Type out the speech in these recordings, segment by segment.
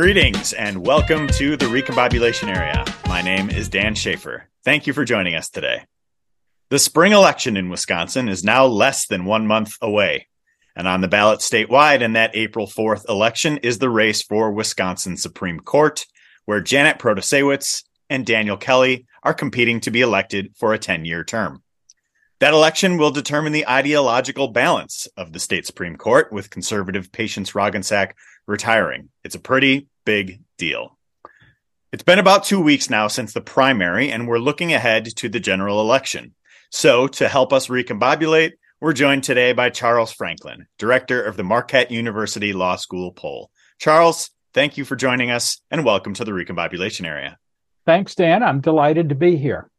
Greetings and welcome to the Recombobulation Area. My name is Dan Shafer. Thank you for joining us today. The spring election in Wisconsin is now less than one month away. And on the ballot statewide in that April 4th election is the race for Wisconsin Supreme Court, where Janet Protasiewicz and Daniel Kelly are competing to be elected for a 10 year term. That election will determine the ideological balance of the state Supreme Court, with conservative Patience Roggensack retiring. It's a pretty big deal. It's been about two weeks now since the primary, and we're looking ahead to the general election. So, to help us recombobulate, we're joined today by Charles Franklin, director of the Marquette University Law School poll. Charles, thank you for joining us and welcome to the recombobulation area. Thanks, Dan. I'm delighted to be here.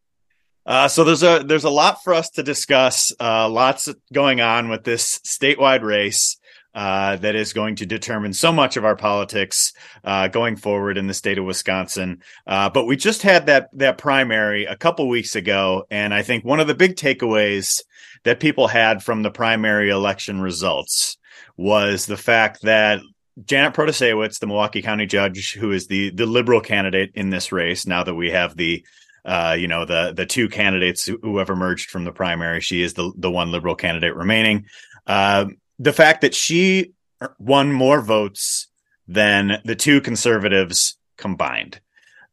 Uh, so there's a there's a lot for us to discuss. Uh, lots going on with this statewide race uh, that is going to determine so much of our politics uh, going forward in the state of Wisconsin. Uh, but we just had that that primary a couple weeks ago, and I think one of the big takeaways that people had from the primary election results was the fact that Janet Protasiewicz, the Milwaukee County judge, who is the the liberal candidate in this race, now that we have the uh, you know the the two candidates who have emerged from the primary, she is the the one liberal candidate remaining. Uh, the fact that she won more votes than the two conservatives combined.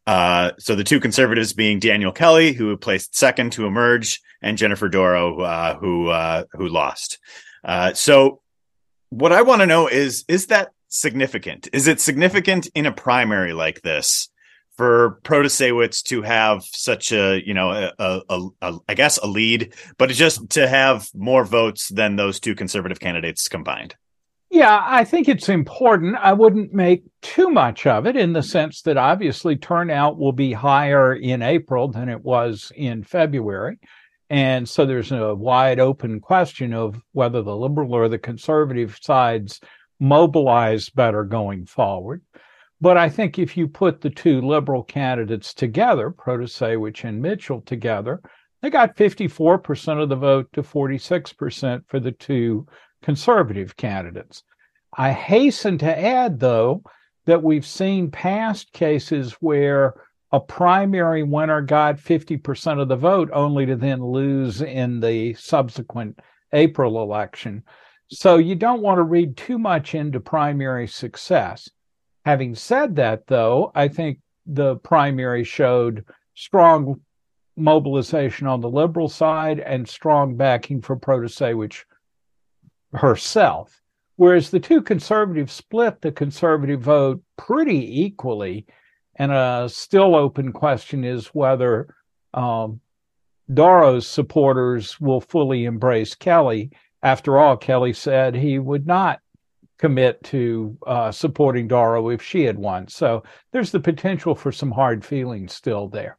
Uh, so the two conservatives being Daniel Kelly, who placed second to emerge, and Jennifer Dorow, uh, who uh, who lost. Uh, so what I want to know is is that significant? Is it significant in a primary like this for Protasiewicz to have such a, you know, a, a, a, I guess a lead, but just to have more votes than those two conservative candidates combined? Yeah, I think it's important. I wouldn't make too much of it in the sense that obviously turnout will be higher in April than it was in February. And so there's a wide open question of whether the liberal or the conservative sides mobilize better going forward. But I think if you put the two liberal candidates together, Protasiewicz and Mitchell together, they got 54% of the vote to 46% for the two conservative candidates. I hasten to add, though, that we've seen past cases where a primary winner got 50% of the vote only to then lose in the subsequent April election. So you don't want to read too much into primary success. Having said that, though, I think the primary showed strong mobilization on the liberal side and strong backing for Protasiewicz herself. Whereas the two conservatives split the conservative vote pretty equally. And a still open question is whether um, Dorow's supporters will fully embrace Kelly. After all, Kelly said he would not commit to uh, supporting Dorow if she had won. So there's the potential for some hard feelings still there.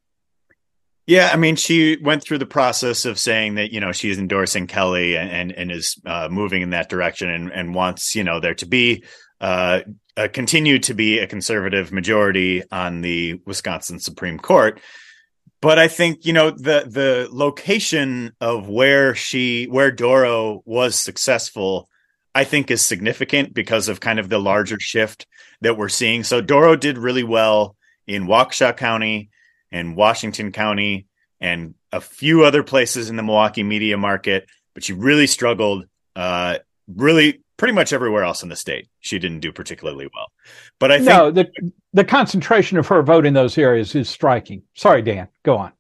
Yeah, I mean, she went through the process of saying that you know she's endorsing Kelly and and, and is uh, moving in that direction and, and wants you know there to be uh, continue to be a conservative majority on the Wisconsin Supreme Court. But I think you know the the location of where she where Dorow was successful I think is significant because of kind of the larger shift that we're seeing. So Dorow did really well in Waukesha County and Washington County and a few other places in the Milwaukee media market, but she really struggled uh, really pretty much everywhere else in the state. She didn't do particularly well. But I think No, the the concentration of her vote in those areas is striking. Sorry, Dan. Go on.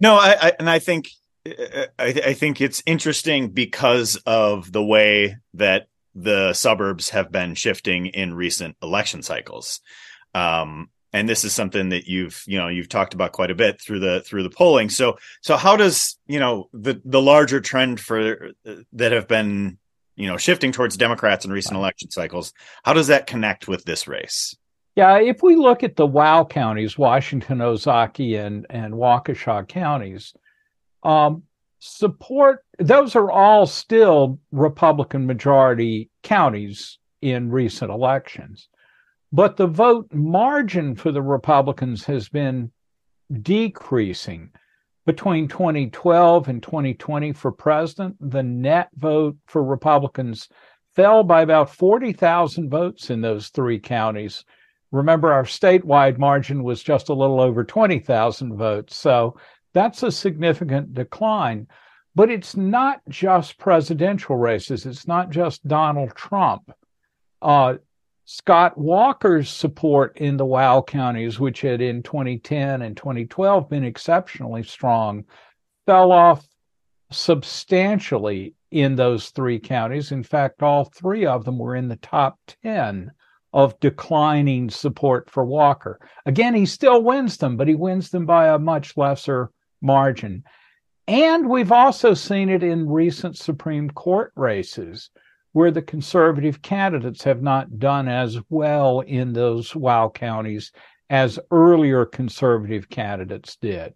no, I, I and I think I, I, think it's interesting because of the way that the suburbs have been shifting in recent election cycles. Um, and this is something that you've you know you've talked about quite a bit through the through the polling. So so how does you know the the larger trend for that have been you know shifting towards Democrats in recent election cycles? How does that connect with this race? Yeah, if we look at the WOW counties, Washington, Ozaukee, and and Waukesha counties, um, support those are all still republican majority counties in recent elections. But the vote margin for the republicans has been decreasing. Between 2012 and 2020 for president the net vote for republicans fell by about 40,000 votes in those three counties. Remember, our statewide margin was just a little over 20,000 votes. So that's a significant decline. But it's not just presidential races, it's not just Donald Trump. Uh, Scott Walker's support in the WOW counties, which had in 2010 and 2012 been exceptionally strong, fell off substantially in those three counties. In fact, all three of them were in the top 10 of declining support for Walker. Again, he still wins them, but he wins them by a much lesser margin. And we've also seen it in recent Supreme Court races where the conservative candidates have not done as well in those WOW counties as earlier conservative candidates did.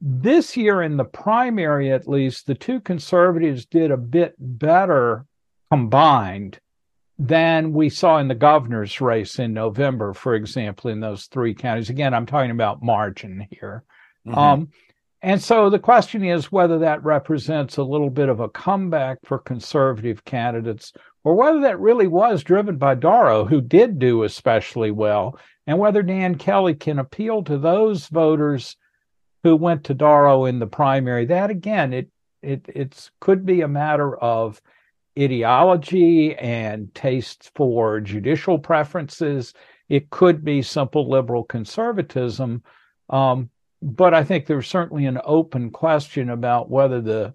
This year, in the primary at least, the two conservatives did a bit better combined than we saw in the governor's race in November, for example, in those three counties. Again, I'm talking about margin here. Mm-hmm. Um, and so the question is whether that represents a little bit of a comeback for conservative candidates or whether that really was driven by Dorow, who did do especially well, and whether Dan Kelly can appeal to those voters who went to Dorow in the primary. That again, it it it's could be a matter of ideology and taste for judicial preferences. It could be simple liberal conservatism. Um, but I think there's certainly an open question about whether the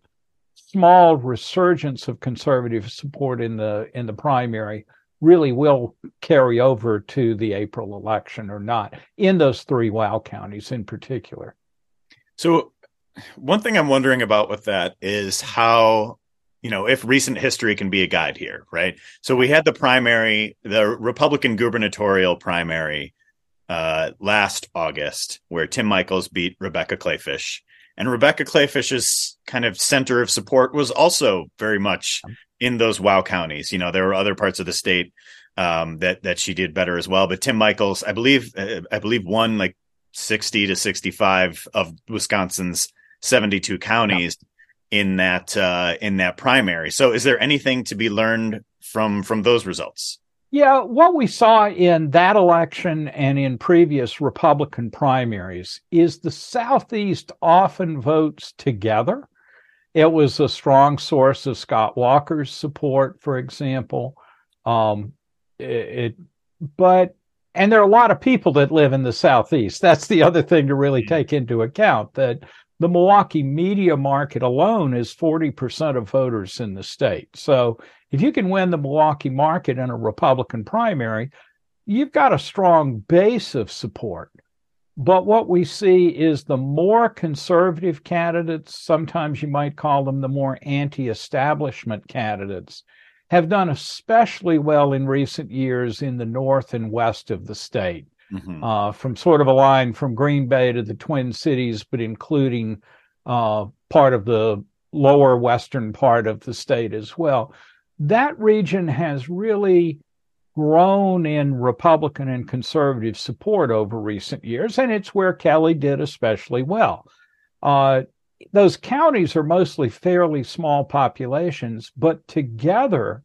small resurgence of conservative support in the in the primary really will carry over to the April election or not in those three WOW counties in particular. So one thing I'm wondering about with that is how you know if recent history can be a guide here, right? So we had the primary, the Republican gubernatorial primary uh, last August, where Tim Michels beat Rebecca Kleefisch. And Rebecca Kleefisch's kind of center of support was also very much in those wow counties. You know, there were other parts of the state um, that that she did better as well. But Tim Michels, I believe, uh, I believe won like sixty to sixty-five of Wisconsin's seventy-two counties yeah. in that uh, in that primary. So, is there anything to be learned from from those results? Yeah, what we saw in that election and in previous Republican primaries is the Southeast often votes together. It was a strong source of Scott Walker's support, for example. Um, it, it, but and there are a lot of people that live in the Southeast. That's the other thing to really mm-hmm. take into account that the Milwaukee media market alone is 40% of voters in the state. So if you can win the Milwaukee market in a Republican primary, you've got a strong base of support. But what we see is the more conservative candidates, sometimes you might call them the more anti establishment candidates, have done especially well in recent years in the north and west of the state. Mm-hmm. Uh, from sort of a line from Green Bay to the Twin Cities, but including uh, part of the lower western part of the state as well that region has really grown in Republican and conservative support over recent years, and it's where Kelly did especially well. Uh, those counties are mostly fairly small populations, but together,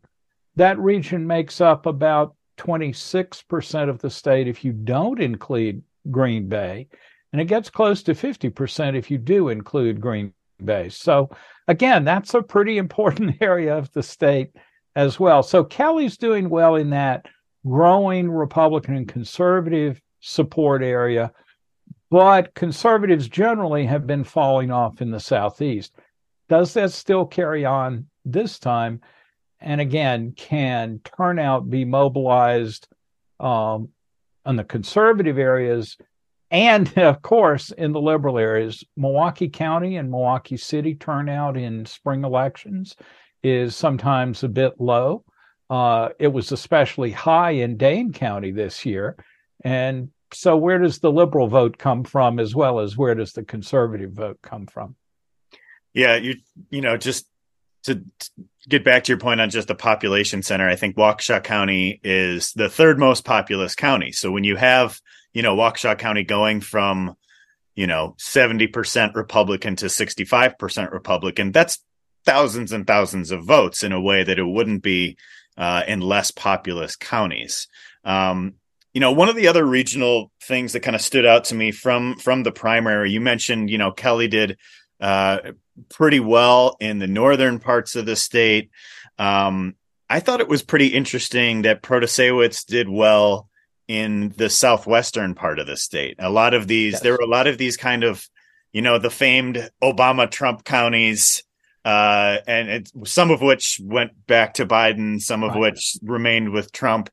that region makes up about 26% of the state if you don't include Green Bay, and it gets close to 50% if you do include Green Bay. So, again, that's a pretty important area of the state as well. So Kelly's doing well in that growing Republican and conservative support area, but conservatives generally have been falling off in the Southeast. Does that still carry on this time? And again, can turnout be mobilized um, on the conservative areas and of course, in the liberal areas, Milwaukee County and Milwaukee City turnout in spring elections is sometimes a bit low. Uh, it was especially high in Dane County this year. And so, where does the liberal vote come from, as well as where does the conservative vote come from? Yeah, you you know just to, to get back to your point on just the population center, I think Waukesha County is the third most populous county. So when you have you know Waukesha County going from you know 70% Republican to 65% Republican, that's thousands and thousands of votes in a way that it wouldn't be uh, in less populous counties. Um, you know, one of the other regional things that kind of stood out to me from from the primary, you mentioned, you know, Kelly did uh, pretty well in the northern parts of the state. Um, I thought it was pretty interesting that Protasiewicz did well in the southwestern part of the state. A lot of these, yes. there were a lot of these kind of, you know, the famed Obama Trump counties, uh, and it, some of which went back to Biden, some of right. which remained with Trump.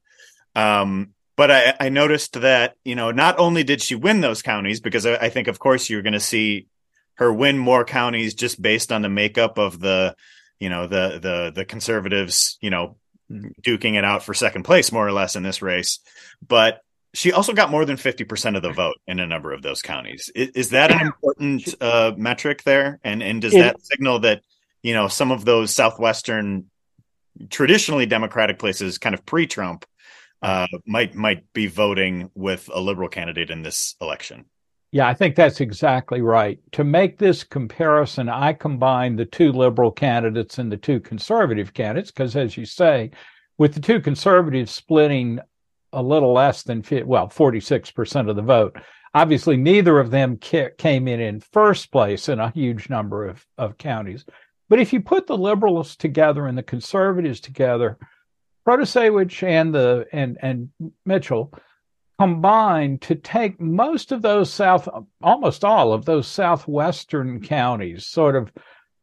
Um, but I, I, noticed that, you know, not only did she win those counties, because I, I think, of course, you're going to see her win more counties just based on the makeup of the, you know, the the the conservatives, you know, duking it out for second place more or less in this race. But she also got more than 50% of the vote in a number of those counties. Is, is that an important uh, metric there? And and does that signal that, you know, some of those southwestern traditionally democratic places kind of pre-Trump uh, might might be voting with a liberal candidate in this election? Yeah, I think that's exactly right. To make this comparison, I combined the two liberal candidates and the two conservative candidates because, as you say, with the two conservatives splitting a little less than, well, 46% of the vote, obviously neither of them came in in first place in a huge number of, of counties. But if you put the liberals together and the conservatives together, Protasiewicz and the and and Mitchell combined to take most of those south, almost all of those southwestern counties, sort of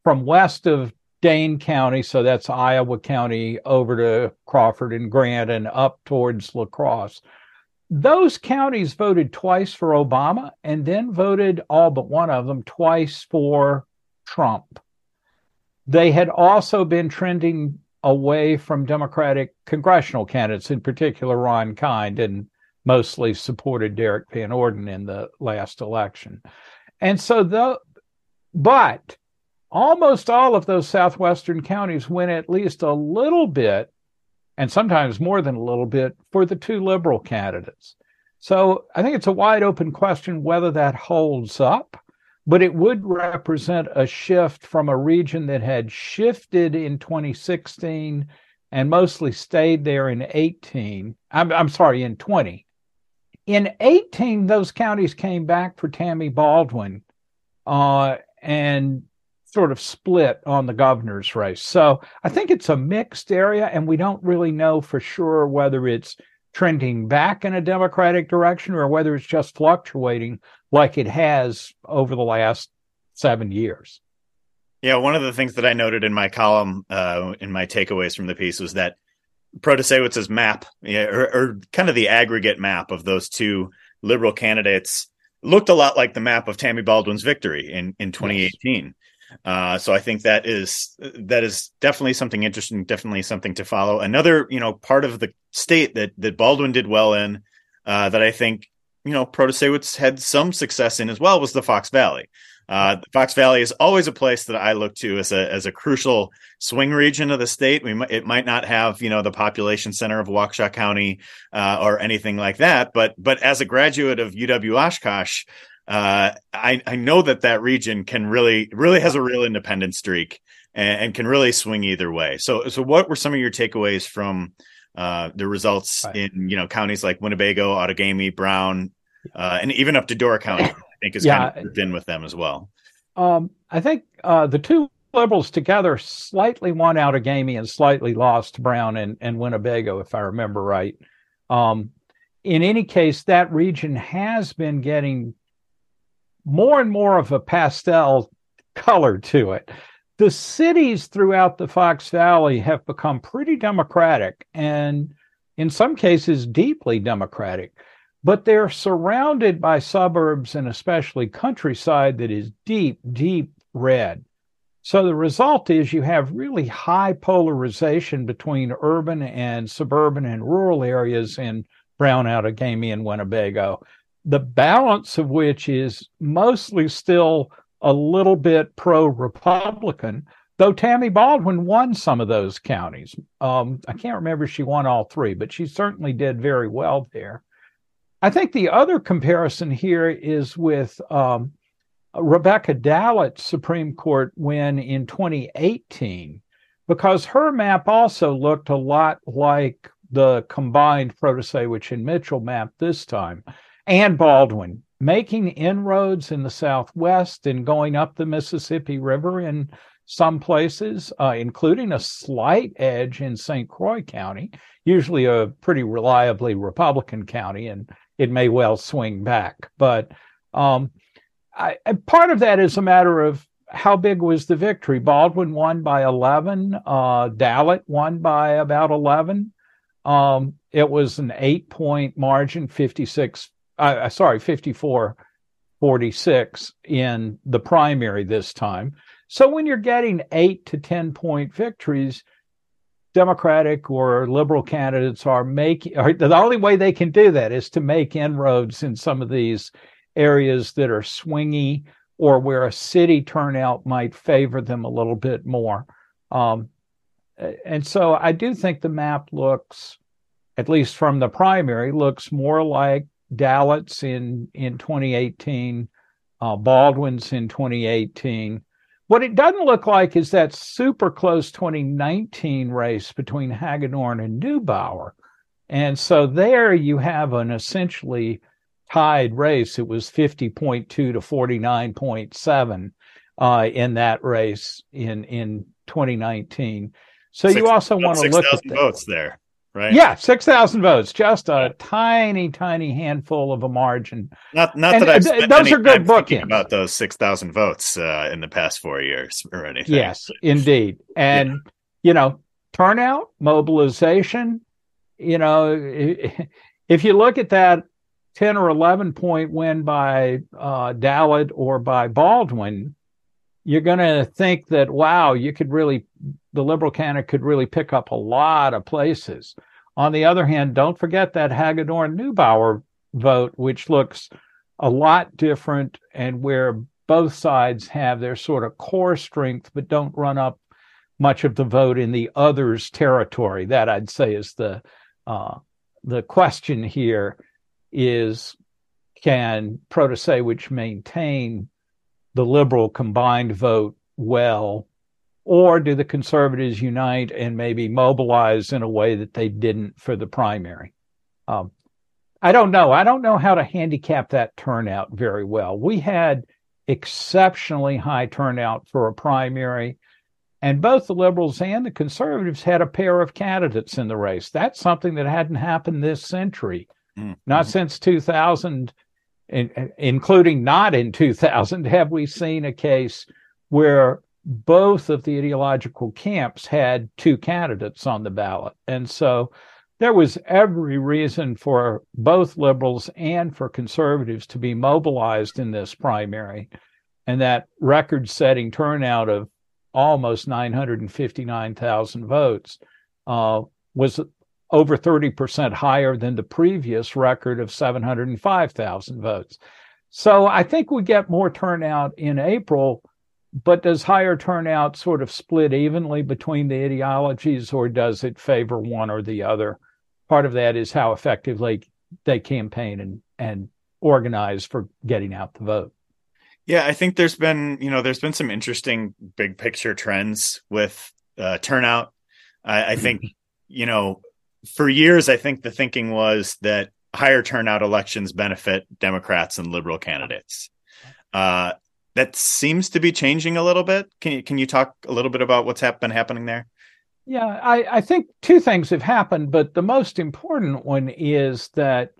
from west of Dane County, so that's Iowa County, over to Crawford and Grant and up towards La Crosse. Those counties voted twice for Obama and then voted all but one of them twice for Trump. They had also been trending away from Democratic congressional candidates, in particular Ron Kind, and mostly supported Derrick Van Orden in the last election. And so the but almost all of those southwestern counties went at least a little bit and sometimes more than a little bit for the two liberal candidates. So I think it's a wide open question whether that holds up, but it would represent a shift from a region that had shifted in 2016 and mostly stayed there in 18. I'm, I'm sorry, in 20 in 18, those counties came back for Tammy Baldwin uh, and sort of split on the governor's race. So I think it's a mixed area, and we don't really know for sure whether it's trending back in a Democratic direction or whether it's just fluctuating like it has over the last seven years. Yeah, one of the things that I noted in my column, uh, in my takeaways from the piece, was that Protasiewicz's map, yeah, or, or, kind of the aggregate map of those two liberal candidates, looked a lot like the map of Tammy Baldwin's victory in in 2018. Yes. Uh, so I think that is that is definitely something interesting, definitely something to follow. Another, you know, part of the state that that Baldwin did well in, uh, that I think you know Protasiewicz had some success in as well was the Fox Valley. Uh, Fox Valley is always a place that I look to as a as a crucial swing region of the state. We might, it might not have you know the population center of Waukesha County uh, or anything like that, but but as a graduate of UW Oshkosh, uh, I I know that that region can really really has a real independent streak and, and, can really swing either way. So so what were some of your takeaways from uh, the results right. in you know counties like Winnebago, Outagamie, Brown, uh, and even up to Door County? Think is yeah. kind of with them as well. Um, I think uh, the two liberals together slightly won Outagamie and slightly lost Brown and, and Winnebago, if I remember right. Um, in any case, that region has been getting more and more of a pastel color to it. The cities throughout the Fox Valley have become pretty democratic and, in some cases, deeply democratic but they're surrounded by suburbs and especially countryside that is deep, deep red. So the result is you have really high polarization between urban and suburban and rural areas in Brown, Outagamie, and Winnebago. The balance of which is mostly still a little bit pro Republican, though Tammy Baldwin won some of those counties. Um, I can't remember if she won all three, but she certainly did very well there. I think the other comparison here is with um, Rebecca Dallet's Supreme Court win in 2018, because her map also looked a lot like the combined Protasiewicz and Mitchell map this time, and Baldwin, making inroads in the Southwest and going up the Mississippi River in some places, uh, including a slight edge in St. Croix County, usually a pretty reliably Republican county, and it may well swing back. But um, I, part of that is a matter of how big was the victory. Baldwin won by 11. Uh, Dallet won by about 11. Um, it was an eight point margin, 56, uh, uh sorry, 54 46 in the primary this time. So when you're getting eight to 10 point victories, Democratic or liberal candidates are making, the only way they can do that is to make inroads in some of these areas that are swingy or where a city turnout might favor them a little bit more. Um, and so I do think the map looks, at least from the primary, looks more like Dallet's in in 2018, uh, Baldwin's in 2018. What it doesn't look like is that super close 2019 race between Hagedorn and Neubauer. And so there you have an essentially tied race. It was 50.2 to 49.7 uh, in that race in in 2019. So six, you also want to look at the, votes there, right? Yeah, 6,000 votes, just a tiny, tiny handful of a margin. Not, not and, that I've those are good bookings about those 6,000 votes uh, in the past four years or anything. Yes, indeed. And, yeah. you know, turnout, mobilization, you know, if you look at that 10 or 11 point win by uh, or by Baldwin, you're going to think that, wow, you could really, the liberal candidate could really pick up a lot of places. On the other hand, don't forget that Hagedorn Neubauer vote, which looks a lot different and where both sides have their sort of core strength, but don't run up much of the vote in the others territory. That I'd say is the uh, the question here is can Protasiewicz maintain the liberal combined vote well, or do the conservatives unite and maybe mobilize in a way that they didn't for the primary? Um, I don't know. I don't know how to handicap that turnout very well. We had exceptionally high turnout for a primary, and both the liberals and the conservatives had a pair of candidates in the race. That's something that hadn't happened this century. Mm-hmm. Not since 2000, in, including not in 2000, have we seen a case where both of the ideological camps had two candidates on the ballot. And so there was every reason for both liberals and for conservatives to be mobilized in this primary. And that record setting turnout of almost 959,000 votes uh, was over 30% higher than the previous record of 705,000 votes. So I think we get more turnout in April, but does higher turnout sort of split evenly between the ideologies or does it favor one or the other? Part of that is how effectively they campaign and, and organize for getting out the vote. Yeah, I think there's been, you know, there's been some interesting big picture trends with uh, turnout. I, I think, you know, for years, I think the thinking was that higher turnout elections benefit Democrats and liberal candidates. Uh, that seems to be changing a little bit. Can you can you talk a little bit about what's been happening there? Yeah, I, I think two things have happened, but the most important one is that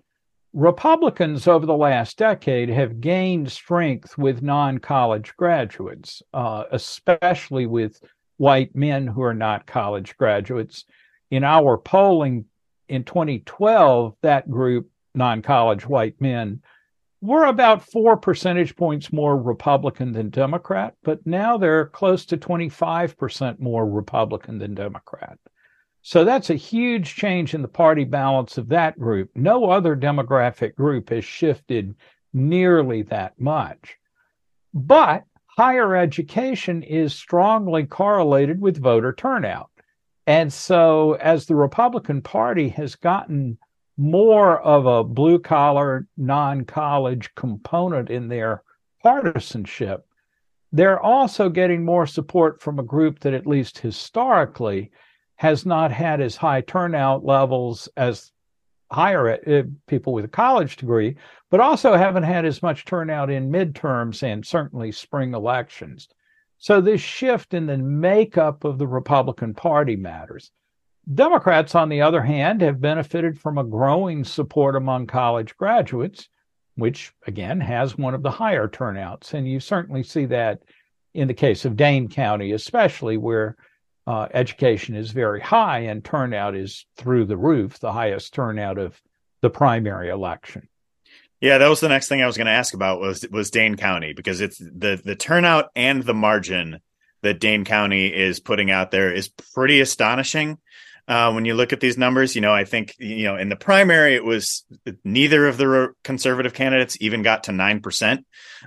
Republicans over the last decade have gained strength with non college graduates, uh, especially with white men who are not college graduates in our polling in 2012, that group, non college white men, were about four percentage points more Republican than Democrat, but now they're close to 25% more Republican than Democrat. So that's a huge change in the party balance of that group. No other demographic group has shifted nearly that much. But higher education is strongly correlated with voter turnout. And so, as the Republican Party has gotten more of a blue collar, non college component in their partisanship, they're also getting more support from a group that, at least historically, has not had as high turnout levels as higher uh, people with a college degree, but also haven't had as much turnout in midterms and certainly spring elections. So this shift in the makeup of the Republican Party matters. Democrats, on the other hand, have benefited from a growing support among college graduates, which again has one of the higher turnouts. And you certainly see that in the case of Dane County, especially where uh, education is very high and turnout is through the roof, the highest turnout of the primary election. Yeah, that was the next thing I was going to ask about was was Dane County because it's the the turnout and the margin that Dane County is putting out there is pretty astonishing. Uh, when you look at these numbers, you know, I think, you know, in the primary, it was neither of the conservative candidates even got to 9%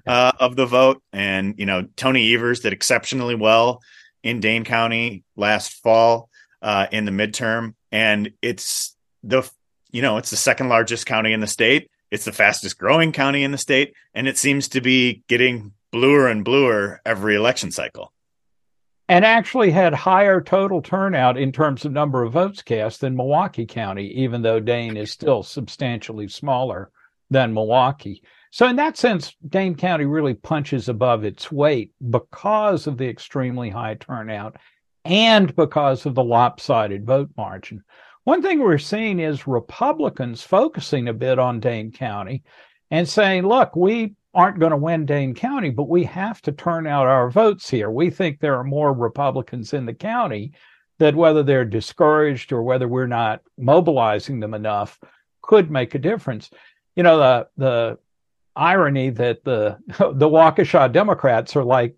uh, of the vote. And, you know, Tony Evers did exceptionally well in Dane County last fall uh, in the midterm. And it's the, you know, it's the second largest county in the state. It's the fastest growing county in the state. And it seems to be getting bluer and bluer every election cycle and actually had higher total turnout in terms of number of votes cast than Milwaukee County, even though Dane is still substantially smaller than Milwaukee. So, in that sense, Dane County really punches above its weight because of the extremely high turnout and because of the lopsided vote margin. One thing we're seeing is Republicans focusing a bit on Dane County and saying, look, we aren't going to win Dane County, but we have to turn out our votes here. We think there are more Republicans in the county that whether they're discouraged or whether we're not mobilizing them enough could make a difference. You know, the the irony that the the Waukesha Democrats are like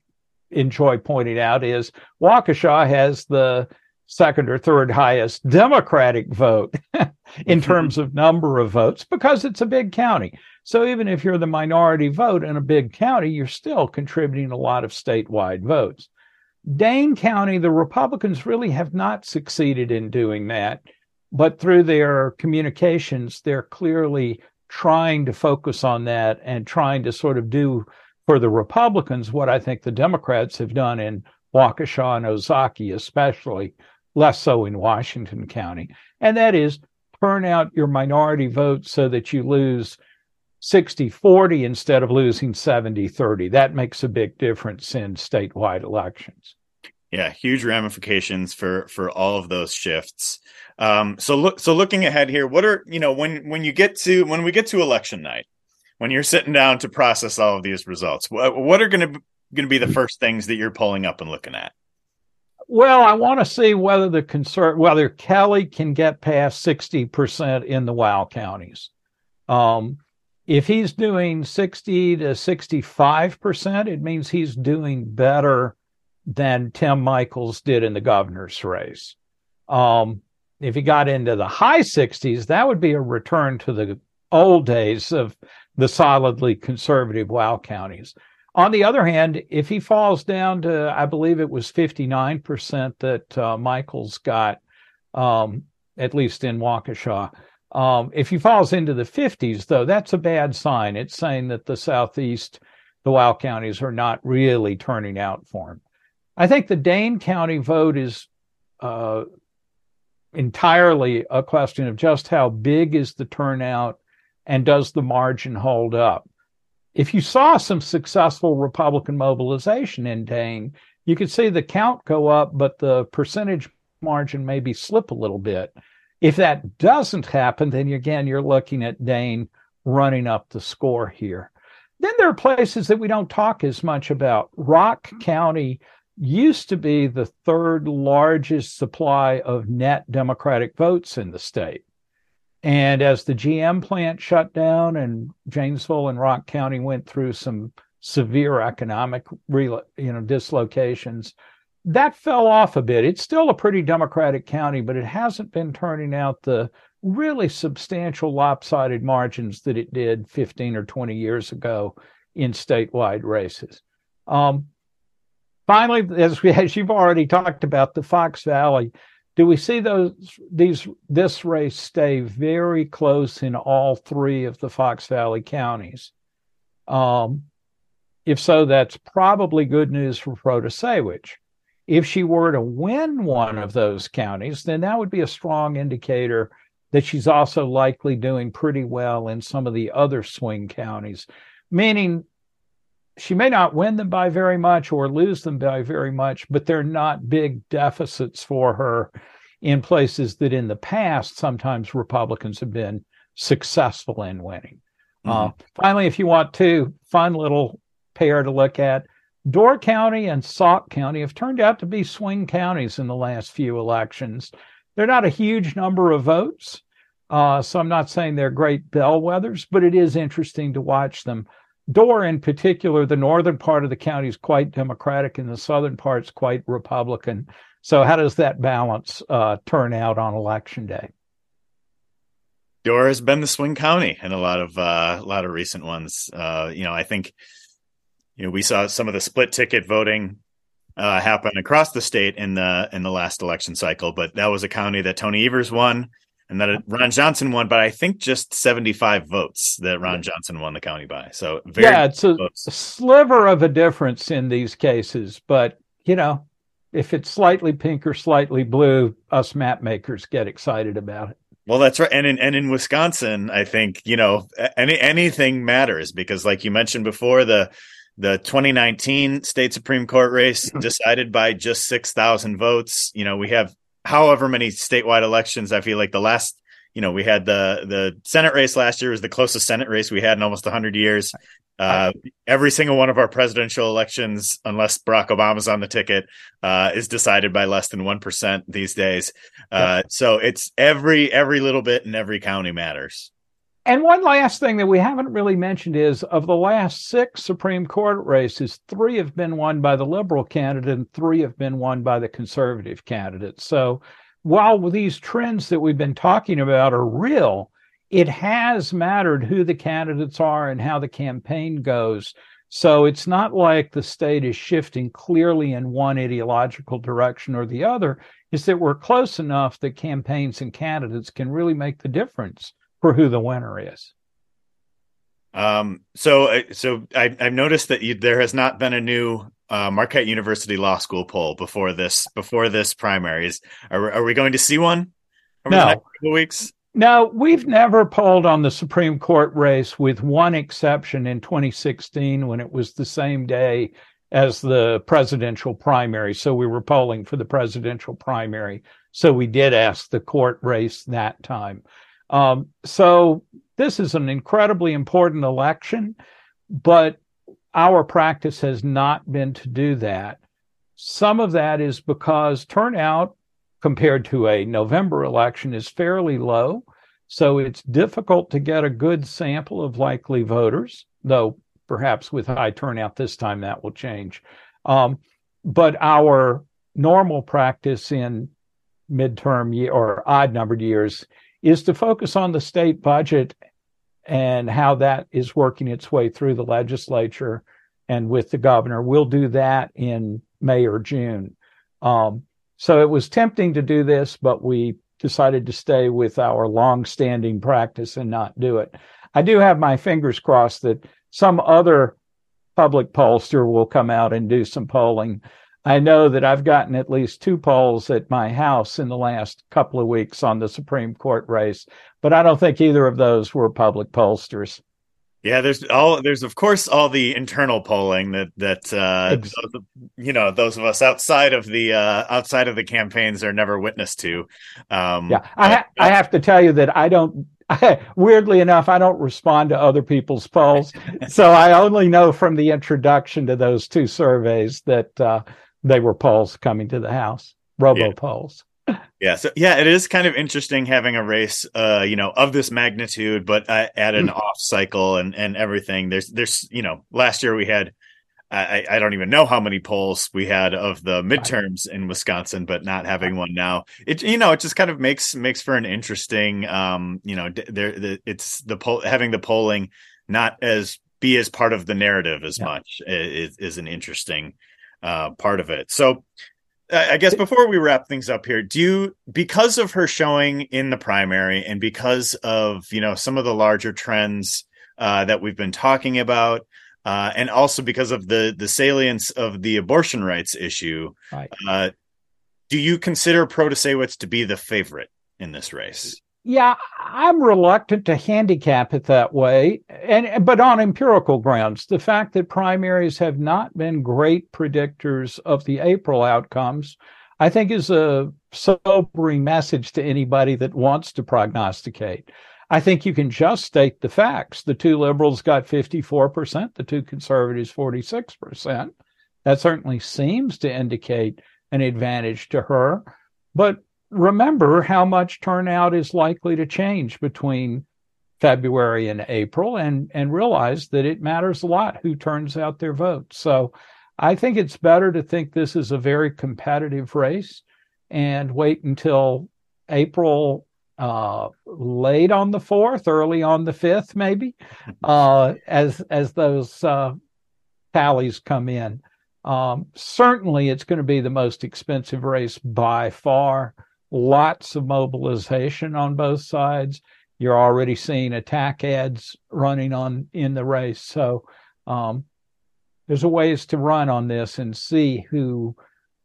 enjoy pointing out is Waukesha has the second or third highest Democratic vote in mm-hmm. terms of number of votes because it's a big county. So even if you're the minority vote in a big county, you're still contributing a lot of statewide votes. Dane County, the Republicans really have not succeeded in doing that, but through their communications, they're clearly trying to focus on that and trying to sort of do for the Republicans what I think the Democrats have done in Waukesha and Ozaukee, especially, less so in Washington County. And that is turn out your minority votes so that you lose 60 40 instead of losing 70 30. That makes a big difference in statewide elections. Yeah, huge ramifications for for all of those shifts. Um, so look, so looking ahead here, what are you know when when you get to when we get to election night, when you're sitting down to process all of these results, what, what are going to going to be the first things that you're pulling up and looking at? Well, I want to see whether the concern whether Kelly can get past sixty percent in the WOW counties. Um, if he's doing 60 to 65%, it means he's doing better than Tim Michels did in the governor's race. Um, if he got into the high 60s, that would be a return to the old days of the solidly conservative WOW counties. On the other hand, if he falls down to, I believe it was 59% that uh, Michels got, um, at least in Waukesha, um, if he falls into the 50s, though, that's a bad sign. It's saying that the Southeast, the WOW counties, are not really turning out for him. I think the Dane County vote is uh, entirely a question of just how big is the turnout and does the margin hold up. If you saw some successful Republican mobilization in Dane, you could see the count go up, but the percentage margin maybe slip a little bit. If that doesn't happen, then again, you're looking at Dane running up the score here. Then there are places that we don't talk as much about. Rock mm-hmm. County used to be the third largest supply of net Democratic votes in the state. And as the GM plant shut down and Janesville and Rock County went through some severe economic you know dislocations, that fell off a bit. It's still a pretty Democratic county, but it hasn't been turning out the really substantial lopsided margins that it did 15 or 20 years ago in statewide races. Um, finally, as, we, as you've already talked about, the Fox Valley, do we see those these this race stay very close in all three of the Fox Valley counties? Um, if so, that's probably good news for Protasiewicz If she were to win one of those counties, then that would be a strong indicator that she's also likely doing pretty well in some of the other swing counties, meaning she may not win them by very much or lose them by very much, but they're not big deficits for her in places that in the past sometimes Republicans have been successful in winning. Uh, mm-hmm. Uh, finally, if you want to, fun little pair to look at. Door County and Sauk County have turned out to be swing counties in the last few elections. They're not a huge number of votes, uh, so I'm not saying they're great bellwethers, but it is interesting to watch them. Door, in particular, the northern part of the county is quite Democratic, and the southern part's quite Republican. So, how does that balance uh, turn out on election day? Door has been the swing county in a lot of uh, a lot of recent ones. Uh, you know, I think you know we saw some of the split ticket voting uh, happen across the state in the in the last election cycle, but that was a county that Tony Evers won and that Ron Johnson won, but I think just 75 votes that Ron Johnson won the county by. So yeah, it's a, a sliver of a difference in these cases, but you know, if it's slightly pink or slightly blue, us map makers get excited about it. Well, that's right, and in and in Wisconsin, I think you know any anything matters because, like you mentioned before, the the 2019 state supreme court race mm-hmm. decided by just 6,000 votes. You know, we have however many statewide elections. I feel like the last, you know, we had the the Senate race last year was the closest Senate race we had in almost 100 years. Uh, every single one of our presidential elections, unless Barack Obama's on the ticket, uh, is decided by less than one percent these days. Uh, So it's every every little bit in every county matters. And one last thing that we haven't really mentioned is of the last six Supreme Court races, three have been won by the liberal candidate and three have been won by the conservative candidate. So while these trends that we've been talking about are real, it has mattered who the candidates are and how the campaign goes. So it's not like the state is shifting clearly in one ideological direction or the other. Is that we're close enough that campaigns and candidates can really make the difference for who the winner is. Um, so, uh, so I, have noticed that you, there has not been a new uh, Marquette University Law School poll before this before this primaries. Are, are we going to see one over no. the next couple weeks? No, we've never polled on the Supreme Court race with one exception in 2016 when it was the same day as the presidential primary. So we were polling for the presidential primary. So we did ask the court race that time. Um, so this is an incredibly important election, but our practice has not been to do that. Some of that is because turnout compared to a November election is fairly low. So it's difficult to get a good sample of likely voters, though perhaps with high turnout this time that will change. Um, but our normal practice in midterm year or odd numbered years is to focus on the state budget and how that is working its way through the legislature and with the governor. We'll do that in May or June. Um, so it was tempting to do this, but we decided to stay with our long-standing practice and not do it. I do have my fingers crossed that some other public pollster will come out and do some polling. I know that I've gotten at least two polls at my house in the last couple of weeks on the Supreme Court race, but I don't think either of those were public pollsters. Yeah, there's all there's of course all the internal polling that that uh, those, you know those of us outside of the uh, outside of the campaigns are never witness to. Um, yeah, I ha- I have to tell you that I don't. weirdly enough, I don't respond to other people's polls, so I only know from the introduction to those two surveys that uh, they were polls coming to the house, robo yeah. polls yeah so yeah it is kind of interesting having a race uh you know of this magnitude but uh, at an mm. off cycle and and everything there's there's you know last year we had I, I don't even know how many polls we had of the midterms in Wisconsin, but not having one now, it you know it just kind of makes makes for an interesting um you know there the, it's the poll having the polling not as be as part of the narrative as yeah. much is, is an interesting uh part of it. So I guess before we wrap things up here, do you because of her showing in the primary and because of you know some of the larger trends uh, that we've been talking about, uh, and also because of the the salience of the abortion rights issue. Right. Uh, do you consider Protasiewicz to be the favorite in this race? Yeah, I'm reluctant to handicap it that way, and but on empirical grounds, the fact that primaries have not been great predictors of the April outcomes, I think, is a sobering message to anybody that wants to prognosticate. I think you can just state the facts. The two liberals got 54%, the two conservatives 46%. That certainly seems to indicate an advantage to her. But remember how much turnout is likely to change between February and April and, and realize that it matters a lot who turns out their vote. So I think it's better to think this is a very competitive race and wait until April uh, late on the fourth, early on the fifth, maybe, uh, as as those uh, tallies come in. Um, certainly, it's going to be the most expensive race by far lots of mobilization on both sides. You're already seeing attack ads running on in the race. So um, there's a ways to run on this and see who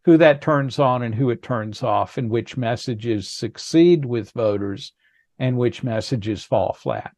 who that turns on and who it turns off, and which messages succeed with voters and which messages fall flat.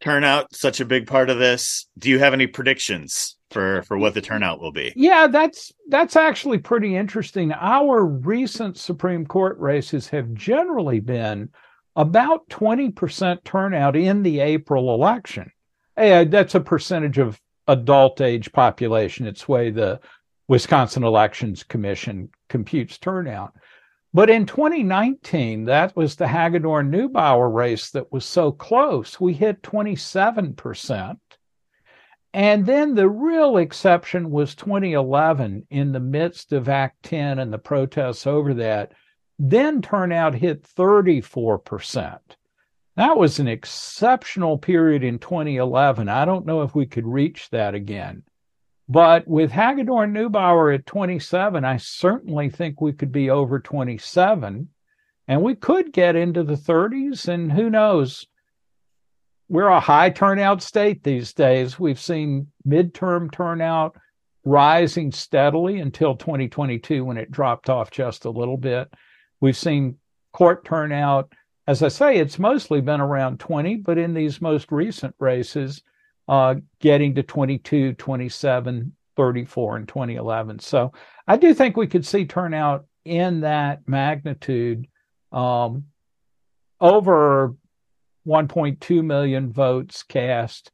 Turnout, such a big part of this. Do you have any predictions for for what the turnout will be. Yeah, that's that's actually pretty interesting. Our recent Supreme Court races have generally been about 20% turnout in the April election. Hey, that's a percentage of adult age population. It's way the Wisconsin Elections Commission computes turnout. But in 2019, that was the Hagedorn Neubauer race that was so close. We hit 27%. And then the real exception was 2011 in the midst of Act 10 and the protests over that. Then turnout hit 34%. That was an exceptional period in 2011. I don't know if we could reach that again. But with Hagedorn Neubauer at 27, I certainly think we could be over 27 and we could get into the 30s. And who knows, we're a high turnout state these days. We've seen midterm turnout rising steadily until 2022 when it dropped off just a little bit. We've seen court turnout. As I say, it's mostly been around 20, but in these most recent races, uh, getting to 22, 27, 34 in 2011. So I do think we could see turnout in that magnitude um, over 1.2 million votes cast,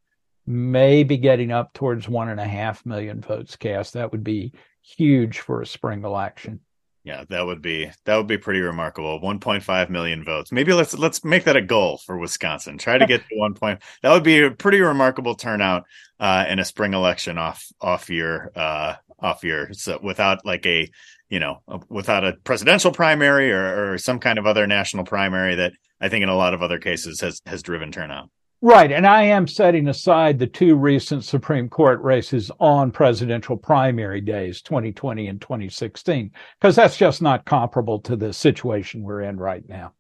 maybe getting up towards one and a half million votes cast. That would be huge for a spring election. Yeah, that would be that would be pretty remarkable. 1.5 million votes. Maybe let's let's make that a goal for Wisconsin. Try to get to one point. That would be a pretty remarkable turnout uh, in a spring election off off year uh, off year. So without like a you know without a presidential primary or, or some kind of other national primary that I think in a lot of other cases has has driven turnout. Right. And I am setting aside the two recent Supreme Court races on presidential primary days, 2020 and 2016, because that's just not comparable to the situation we're in right now.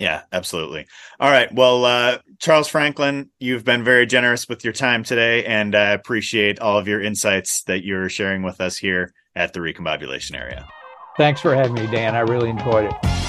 Yeah, absolutely. All right. Well, uh, Charles Franklin, you've been very generous with your time today, and I appreciate all of your insights that you're sharing with us here at the Recombobulation Area. Thanks for having me, Dan. I really enjoyed it.